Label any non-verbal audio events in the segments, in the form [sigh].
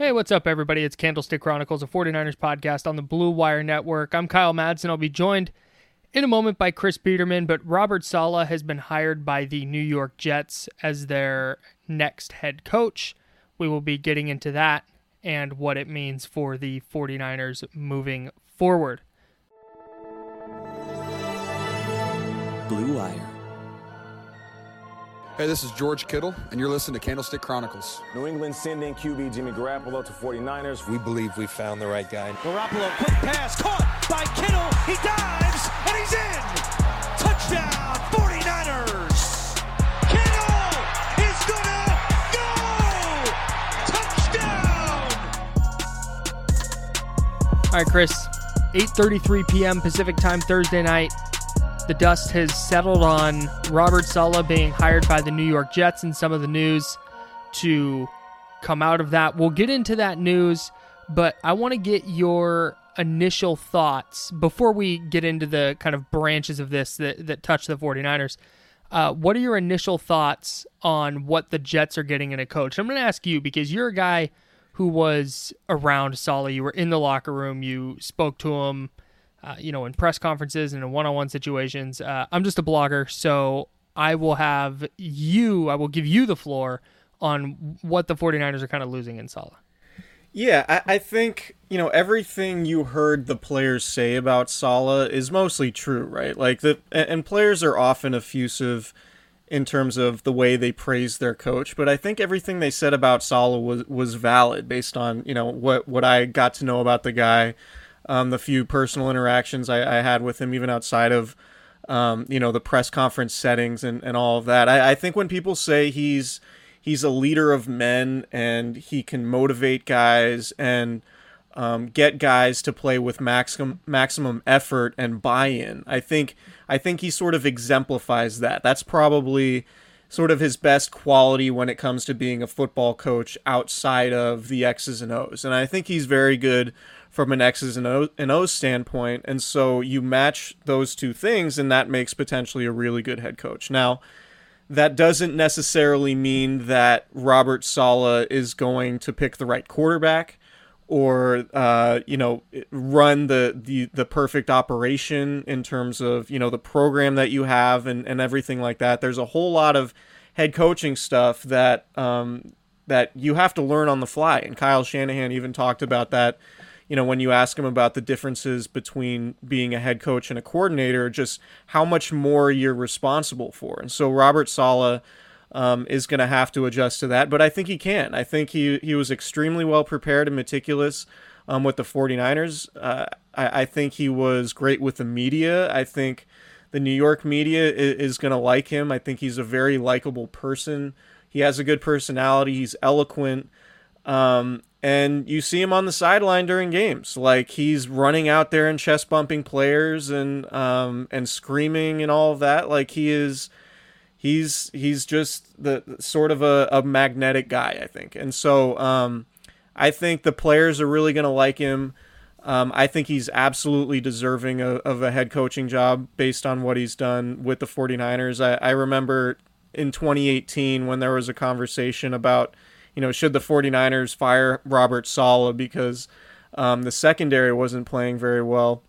Hey, what's up, everybody? It's Candlestick Chronicles, a 49ers podcast on the Blue Wire Network. I'm Kyle Madsen. I'll be joined in a moment by Chris Biederman, but Robert Saleh has been hired by the New York Jets as their next head coach. We will be getting into that and what it means for the 49ers moving forward. Blue Wire. Hey, this is George Kittle, and you're listening to Candlestick Chronicles. New England sending QB Jimmy Garoppolo to 49ers. We believe we found the right guy. Garoppolo, quick pass, caught by Kittle. He dives, and he's in. Touchdown, 49ers. Kittle is gonna go. Touchdown. All right, Chris. 8:33 p.m. Pacific Time Thursday night. The dust has settled on Robert Saleh being hired by the New York Jets and some of the news to come out of that. We'll get into that news, but I want to get your initial thoughts before we get into the kind of branches of this that, that touch the 49ers. Uh, what are your initial thoughts on what the Jets are getting in a coach? I'm going to ask you because you're a guy who was around Saleh. You were in the locker room. You spoke to him uh, you know, in press conferences and in one-on-one situations. Uh, I'm just a blogger, so I will have you. I will give you the floor on what the 49ers are kind of losing in Saleh. Yeah, I, I, think you know everything you heard the players say about Saleh is mostly true, right? Like the and players are often effusive in terms of the way they praise their coach, but I think everything they said about Saleh was was valid based on you know what what I got to know about the guy um, the few personal interactions I, I, had with him, even outside of um, you know the press conference settings and, and all of that. I, I think when people say he's he's a leader of men and he can motivate guys and um, get guys to play with maximum maximum effort and buy-in. I think I think he sort of exemplifies that. That's probably sort of his best quality when it comes to being a football coach outside of the X's and O's. And I think he's very good from an X's and, O's standpoint. And so you match those two things, and that makes potentially a really good head coach. Now, that doesn't necessarily mean that Robert Saleh is going to pick the right quarterback or uh, you know run the, the the perfect operation in terms of you know the program that you have and, and everything like that. There's a whole lot of head coaching stuff that um, that you have to learn on the fly. And Kyle Shanahan even talked about that you know, when you ask him about the differences between being a head coach and a coordinator, just how much more you're responsible for. And so Robert Saleh um, is going to have to adjust to that, but I think he can. I think he, he was extremely well prepared and meticulous um, with the 49ers. Uh, I, I think he was great with the media. I think the New York media is, is going to like him. I think he's a very likable person. He has a good personality. He's eloquent. Um, and you see him on the sideline during games, like he's running out there and chest bumping players and um, and screaming and all of that. Like he is, he's he's just the sort of a, a magnetic guy, I think. And so um, I think the players are really going to like him. Um, I think he's absolutely deserving of, of, a head coaching job based on what he's done with the 49ers. I, I remember in 2018 when there was a conversation about you know, should the 49ers fire Robert Saleh because um, the secondary wasn't playing very well.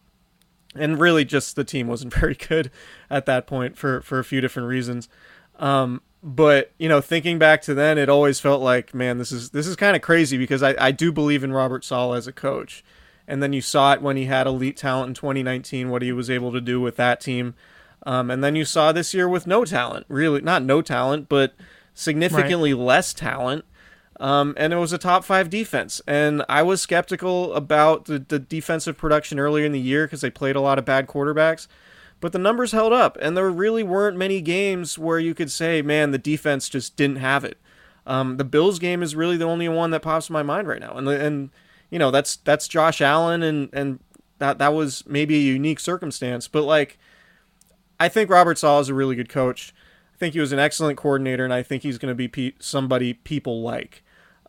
And really, just the team wasn't [laughs] very good at that point for, for a few different reasons. Um, but you know, thinking back to then, it always felt like, man, this is this is kind of crazy because I, I do believe in Robert Saleh as a coach. And then you saw it when he had elite talent in 2019, what he was able to do with that team. Um, and then you saw this year with no talent, really not no talent, but significantly right. less talent. Um, and it was a top five defense. And I was skeptical about the, the defensive production earlier in the year because they played a lot of bad quarterbacks. But the numbers held up, and there really weren't many games where you could say, man, the defense just didn't have it. Um, the Bills game is really the only one that pops in my mind right now. And, and you know, that's that's Josh Allen, and, and that, that was maybe a unique circumstance. But, like, I think Robert Saleh is a really good coach. I think he was an excellent coordinator, and I think he's going to be pe- somebody people like.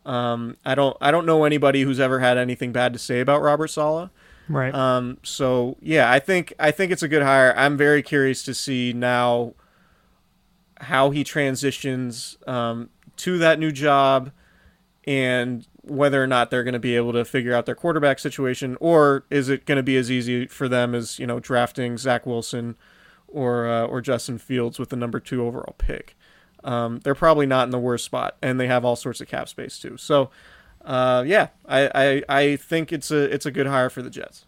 Um, I don't I don't know anybody who's ever had anything bad to say about Robert Saleh. Right. Um, so yeah, I think I think it's a good hire. I'm very curious to see now how he transitions um, to that new job and whether or not they're going to be able to figure out their quarterback situation, or is it going to be as easy for them as you know drafting Zach Wilson or uh, or Justin Fields with the number two overall pick? Um, they're probably not in the worst spot, and they have all sorts of cap space too. So, uh, yeah, I, I I think it's a it's a good hire for the Jets.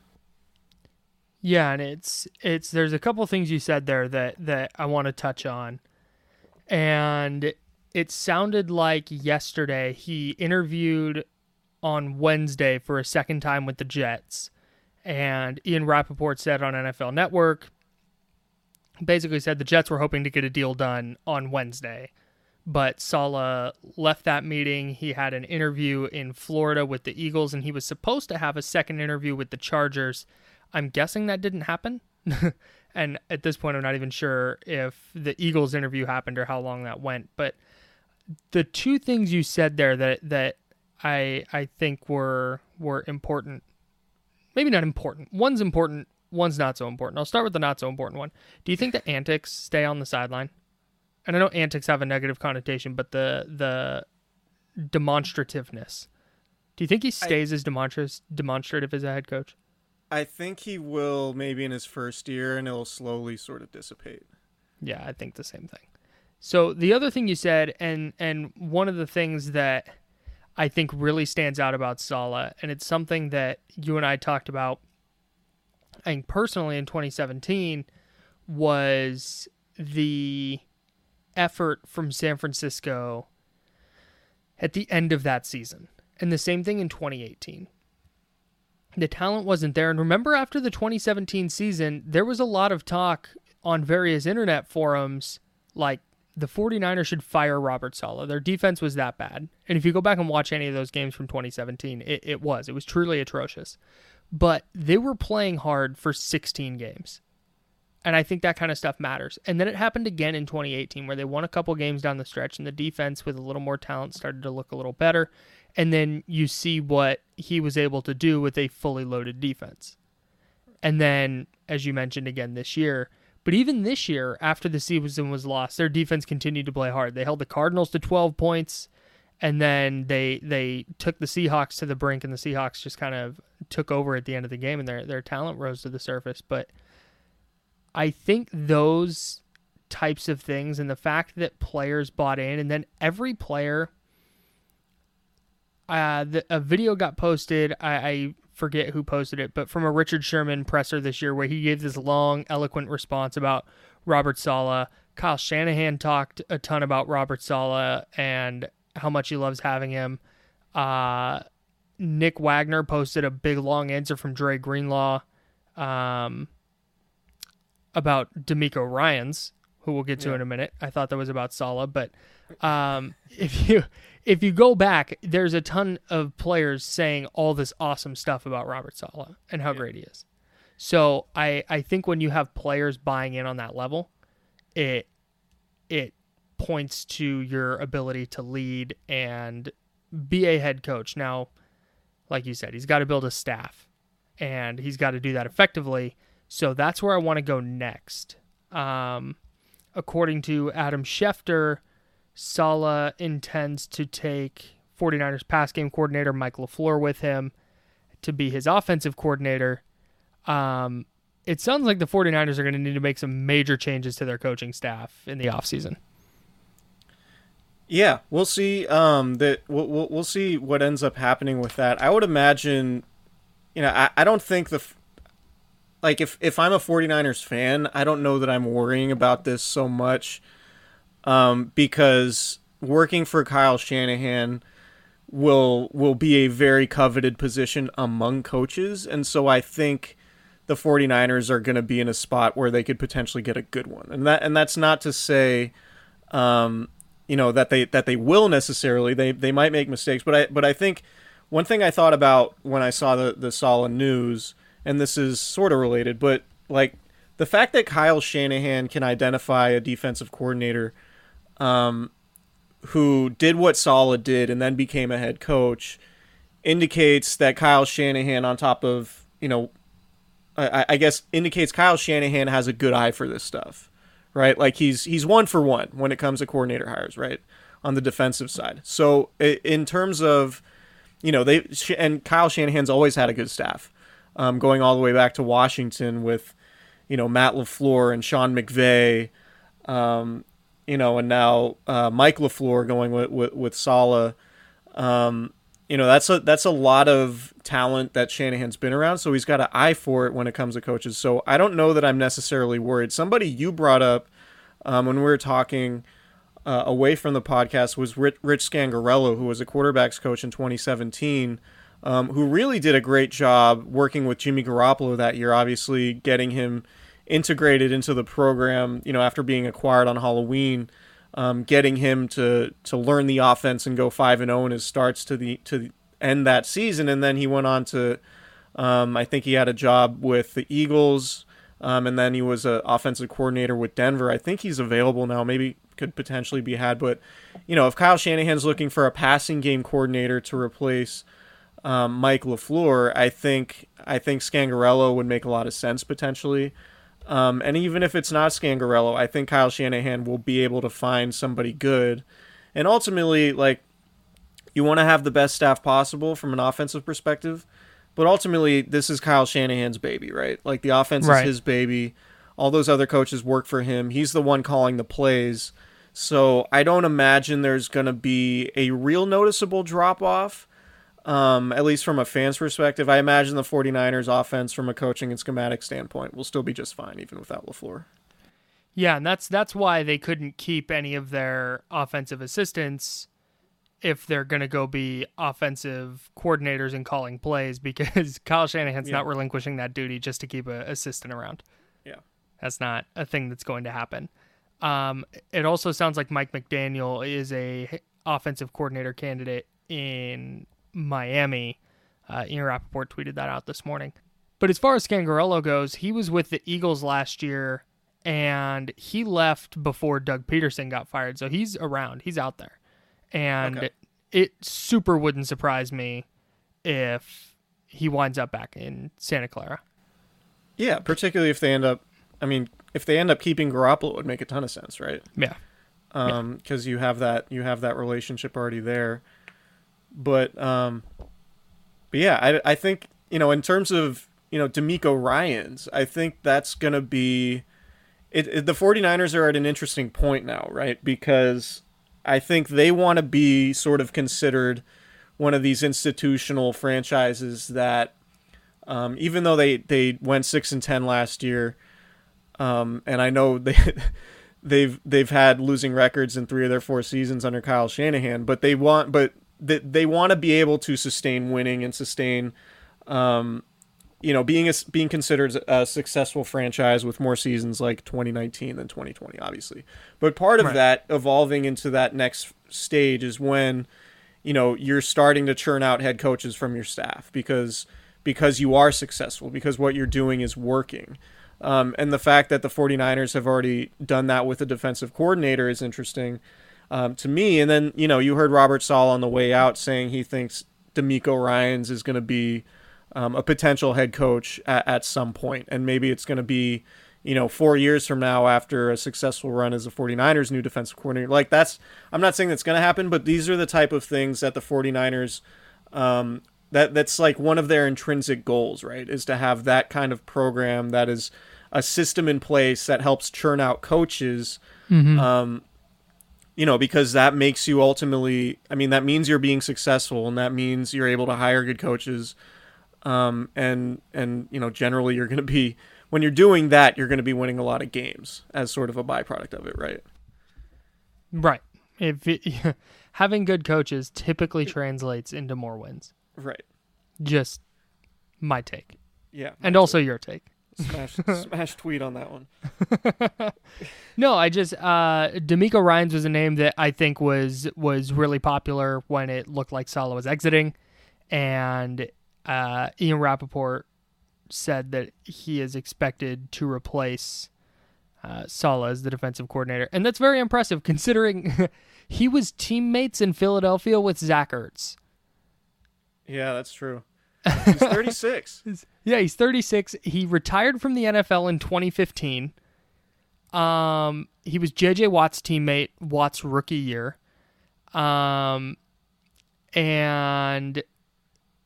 Yeah, and it's it's there's a couple things you said there that that I want to touch on, and it sounded like yesterday he interviewed on Wednesday for a second time with the Jets, and Ian Rapoport said on NFL Network basically said the Jets were hoping to get a deal done on Wednesday. But Saleh left that meeting. He had an interview in Florida with the Eagles, and he was supposed to have a second interview with the Chargers. I'm guessing that didn't happen. [laughs] and at this point, I'm not even sure if the Eagles interview happened or how long that went. But the two things you said there that that I I think were were important. Maybe not important. One's important one's not so important. I'll start with the not so important one. Do you think the antics stay on the sideline? And I know antics have a negative connotation, but the the demonstrativeness. Do you think he stays I, as demonstrative demonstrative as a head coach? I think he will maybe in his first year and it'll slowly sort of dissipate. Yeah, I think the same thing. So the other thing you said and and one of the things that I think really stands out about Saleh, and it's something that you and I talked about I think personally in 2017 was the effort from San Francisco at the end of that season. And the same thing in 2018. The talent wasn't there. And remember, after the 2017 season, there was a lot of talk on various internet forums like the 49ers should fire Robert Saleh. Their defense was that bad. And if you go back and watch any of those games from 2017, it, it was. It was truly atrocious but they were playing hard for 16 games. And I think that kind of stuff matters. And then it happened again in 2018 where they won a couple games down the stretch and the defense with a little more talent started to look a little better. And then you see what he was able to do with a fully loaded defense. And then, as you mentioned again this year, but even this year, after the season was lost, their defense continued to play hard. They held the Cardinals to 12 points and then they they took the Seahawks to the brink, and the Seahawks just kind of took over at the end of the game, and their their talent rose to the surface. But I think those types of things, and the fact that players bought in, and then every player, uh, the, a video got posted. I, I forget who posted it, but from a Richard Sherman presser this year, where he gave this long, eloquent response about Robert Saleh. Kyle Shanahan talked a ton about Robert Saleh and how much he loves having him. Uh, Nick Wagoner posted a big long answer from Dre Greenlaw. Um, about DeMeco Ryans, who we'll get to Yeah. in a minute. I thought that was about Saleh, but um, [laughs] if you if you go back, there's a ton of players saying all this awesome stuff about Robert Saleh and how great he is. So I I think when you have players buying in on that level, it it points to your ability to lead and be a head coach. Now, like you said, he's got to build a staff and he's got to do that effectively. So that's where I want to go next. Um, according to Adam Schefter, Saleh intends to take 49ers pass game coordinator Mike LaFleur with him to be his offensive coordinator. Um, it sounds like the 49ers are going to need to make some major changes to their coaching staff in the offseason. Yeah, we'll see. Um, that we'll, we'll we'll see what ends up happening with that. I would imagine, you know, I, I don't think the, like if if I'm a 49ers fan, I don't know that I'm worrying about this so much, um, because working for Kyle Shanahan will will be a very coveted position among coaches, and so I think the 49ers are going to be in a spot where they could potentially get a good one, and that and that's not to say. Um, you know that they that they will necessarily they they might make mistakes. But i but i think one thing i thought about when i saw the the Saleh news and this is sort of related but like the fact that kyle shanahan can identify a defensive coordinator um who did what Saleh did and then became a head coach indicates that kyle shanahan on top of you know i, I guess indicates kyle shanahan has a good eye for this stuff right? Like he's he's one for one when it comes to coordinator hires, right? On the defensive side. So in terms of, you know, they and Kyle Shanahan's always had a good staff, um, going all the way back to Washington with, you know, Matt LaFleur and Sean McVay, um, you know, and now uh, Mike LaFleur going with with, with Saleh. Um, you know, that's a that's a lot of talent that Shanahan's been around, so he's got an eye for it when it comes to coaches. So I don't know that I'm necessarily worried. Somebody you brought up um, when we were talking uh, away from the podcast was Rich, Rich Scangarello, who was a quarterbacks coach in 2017, um, who really did a great job working with Jimmy Garoppolo that year. Obviously, getting him integrated into the program. You know, after being acquired on Halloween um, getting him to to learn the offense and go five and zero in his starts to the to end that season, and then he went on to, um, I think he had a job with the Eagles, um, and then he was an offensive coordinator with Denver. I think he's available now. Maybe could potentially be had, but you know, if Kyle Shanahan's looking for a passing game coordinator to replace um, Mike LaFleur, I think I think Scangarello would make a lot of sense potentially. Um, and even if it's not Scangarello, I think Kyle Shanahan will be able to find somebody good. And ultimately, like, you want to have the best staff possible from an offensive perspective. But ultimately, this is Kyle Shanahan's baby, right? Like, the offense Right. is his baby. All those other coaches work for him. He's the one calling the plays. So I don't imagine there's going to be a real noticeable drop off um, at least from a fan's perspective. I imagine the 49ers offense from a coaching and schematic standpoint will still be just fine even without LaFleur. Yeah, and that's that's why they couldn't keep any of their offensive assistants if they're going to go be offensive coordinators and calling plays [laughs] because Kyle Shanahan's Yeah. not relinquishing that duty just to keep an assistant around. Yeah. That's not a thing that's going to happen. Um, it also sounds like Mike McDaniel is a offensive coordinator candidate in Miami. Uh, Ian Rapoport tweeted that out this morning. But as far as Scangarello goes, he was with the Eagles last year, and he left before Doug Pederson got fired. So he's around. He's out there. And Okay. it super wouldn't surprise me if he winds up back in Santa Clara. Yeah, particularly if they end up, I mean, if they end up keeping Garoppolo, it would make a ton of sense, right? Yeah. Um, because you have that you have that relationship already there. But um, but yeah, I I think you know in terms of you know DeMeco Ryans, I think that's gonna be. It, it, the 49ers are at an interesting point now, right? Because I think they want to be sort of considered one of these institutional franchises that, um, even though they, they went six and ten last year, um, and I know they [laughs] they've they've had losing records in three of their four seasons under Kyle Shanahan, but they want but they, they want to be able to sustain winning and sustain, um, you know, being a, being considered a successful franchise with more seasons like 2019 than 2020, obviously. But part of Right. that evolving into that next stage is when, you know, you're starting to churn out head coaches from your staff because because you are successful because what you're doing is working. Um, and the fact that the 49ers have already done that with a defensive coordinator is interesting um, to me. And then, you know, you heard Robert Saleh on the way out saying he thinks DeMeco Ryans is going to be um, a potential head coach at, at some point, and maybe it's going to be, you know, four years from now after a successful run as a 49ers new defensive coordinator. Like that's, I'm not saying that's going to happen, but these are the type of things that the 49ers, um, that that's like one of their intrinsic goals, right? Is to have that kind of program that is a system in place that helps churn out coaches. Um, you know, because that makes you ultimately, I mean, that means you're being successful and that means you're able to hire good coaches. Um, and, and, you know, generally you're going to be, when you're doing that, you're going to be winning a lot of games as sort of a byproduct of it, right? Right. If it, [laughs] having good coaches typically translates into more wins. Right. Just my take, Yeah. and also your take. Smash, [laughs] smash tweet on that one. [laughs] No, I just uh DeMeco Ryans was a name that I think was was really popular when it looked like Saleh was exiting, and uh, Ian Rapoport said that he is expected to replace uh, Saleh as the defensive coordinator, and that's very impressive considering [laughs] he was teammates in Philadelphia with Zach Ertz. Yeah, that's true. He's 36. Yeah, he's 36. He retired from the NFL in 2015. Um, he was JJ Watt's teammate Watt's rookie year. Um, and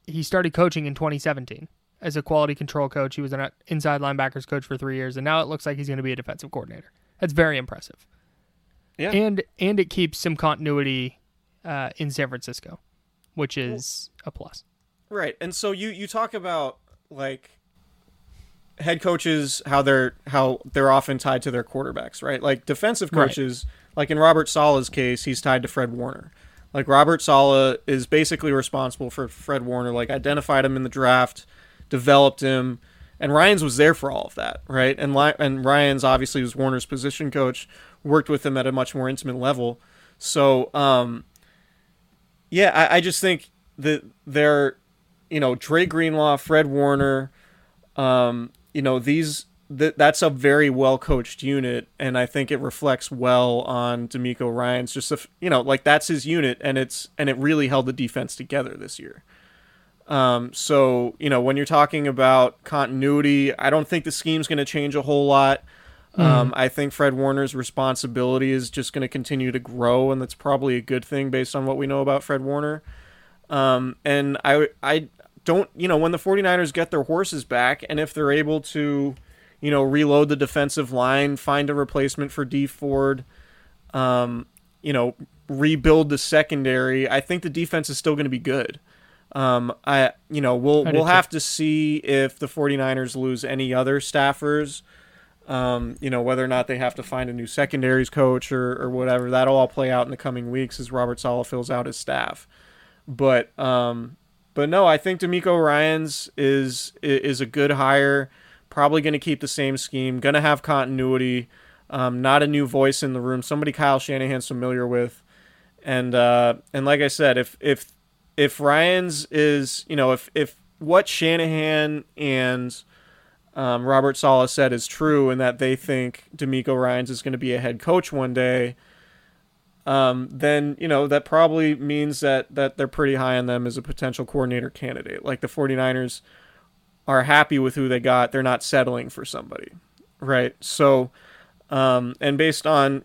he started coaching in 2017 as a quality control coach. He was an inside linebackers coach for three years, and now it looks like he's going to be a defensive coordinator. That's very impressive. Yeah. And and it keeps some continuity uh, in San Francisco, which is a plus. Right. And so you you talk about like head coaches how they're how they're often tied to their quarterbacks, right? Like defensive Right. coaches, like in Robert Saleh's case, he's tied to Fred Warner. Like Robert Saleh is basically responsible for Fred Warner, like identified him in the draft, developed him, and Ryans was there for all of that, right? And and Ryans obviously was Warner's position coach, worked with him at a much more intimate level. So, um, yeah, I, I just think that they're, you know, Dre Greenlaw, Fred Warner, um, you know, these th- that's a very well coached unit, and I think it reflects well on DeMeco Ryans. Just a f you know, like that's his unit, and it's and it really held the defense together this year. Um, so you know, when you're talking about continuity, I don't think the scheme's going to change a whole lot. Um, I think Fred Warner's responsibility is just going to continue to grow, and that's probably a good thing based on what we know about Fred Warner. Um, and I, I don't, you know, when the 49ers get their horses back, and if they're able to, you know, reload the defensive line, find a replacement for Dee Ford, um, you know, rebuild the secondary, I think the defense is still going to be good. Um, I, you know, we'll we'll have to see if the 49ers lose any other staffers. Um, you know, whether or not they have to find a new secondaries coach or, or whatever, that'll all play out in the coming weeks as Robert Saleh fills out his staff. But um, but no, I think DeMeco Ryans is is a good hire. Probably going to keep the same scheme. Going to have continuity. Um, not a new voice in the room. Somebody Kyle Shanahan's familiar with. And uh, and like I said, if if if Ryans is you know if if what Shanahan and um, Robert Saleh said is true, and that they think DeMeco Ryans is going to be a head coach one day, um, then you know that probably means that that they're pretty high on them as a potential coordinator candidate. Like the 49ers are happy with who they got; they're not settling for somebody, right? So, um, and based on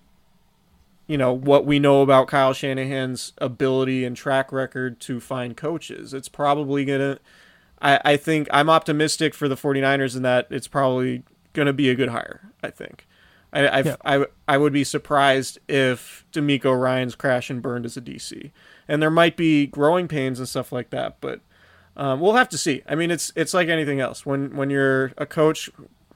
you know what we know about Kyle Shanahan's ability and track record to find coaches, it's probably gonna. I, I think I'm optimistic for the 49ers in that it's probably going to be a good hire. I think. I, Yeah. I I would be surprised if DeMeco Ryans crash and burned as a DC, and there might be growing pains and stuff like that, but um, we'll have to see. I mean, it's it's like anything else. When when you're a coach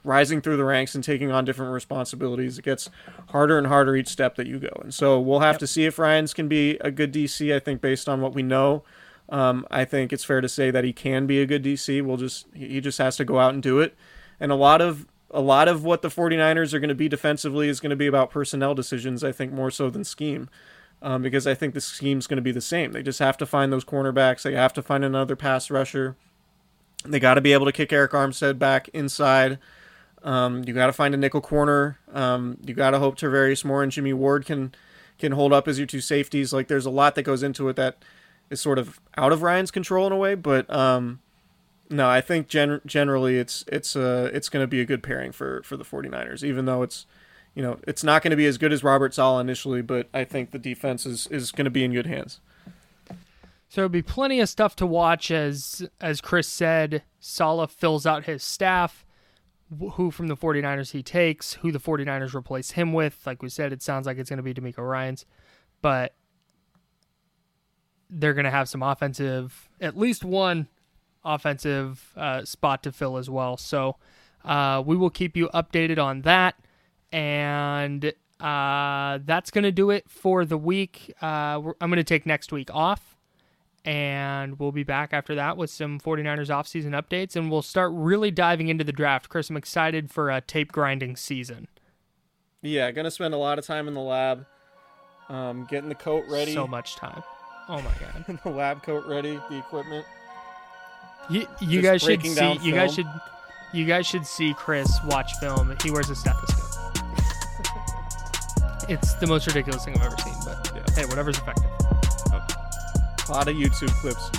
rising through the ranks and taking on different responsibilities, it gets harder and harder each step that you go. And so we'll have to see if Ryans can be a good DC. I think based on what we know, Um, I think it's fair to say that he can be a good DC. We'll just he just has to go out and do it. And a lot of a lot of what the 49ers are going to be defensively is going to be about personnel decisions, I think more so than scheme. Um, because I think the scheme's going to be the same. They just have to find those cornerbacks. They have to find another pass rusher. They got to be able to kick Arik Armstead back inside. Um, you got to find a nickel corner. Um, you got to hope Tarvarius Moore and Jimmy Ward can can hold up as your two safeties. Like there's a lot that goes into it that is sort of out of Ryan's control in a way, but um, no, I think gen- generally it's it's uh it's going to be a good pairing for for the 49ers even though it's you know, it's not going to be as good as Robert Saleh initially, but I think the defense is is going to be in good hands. So there'll be plenty of stuff to watch as as Chris said, Saleh fills out his staff who from the 49ers he takes, who the 49ers replace him with. Like we said, it sounds like it's going to be DeMeco Ryans, but they're going to have some offensive, at least one offensive uh, spot to fill as well. So uh, we will keep you updated on that. And uh, that's going to do it for the week. Uh, I'm going to take next week off and we'll be back after that with some 49ers offseason updates and we'll start really diving into the draft. Chris, I'm excited for a tape grinding season. Yeah, gonna spend a lot of time in the lab, um, getting the coat ready. So much time. Oh my god. [laughs] the lab coat ready, the equipment. You you guys should see. You guys should. You guys should see Chris watch film. He wears a stethoscope. [laughs] it's the most ridiculous thing I've ever seen. But yeah. hey, whatever's effective. A lot of YouTube clips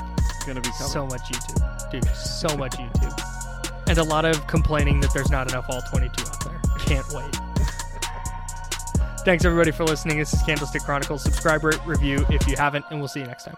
gonna be coming. So much YouTube, dude. So much [laughs] YouTube, and a lot of complaining that there's not enough all 22 out there. Can't wait. [laughs] Thanks everybody for listening. This is Candlestick Chronicles. Subscribe, rate, review if you haven't, and we'll see you next time.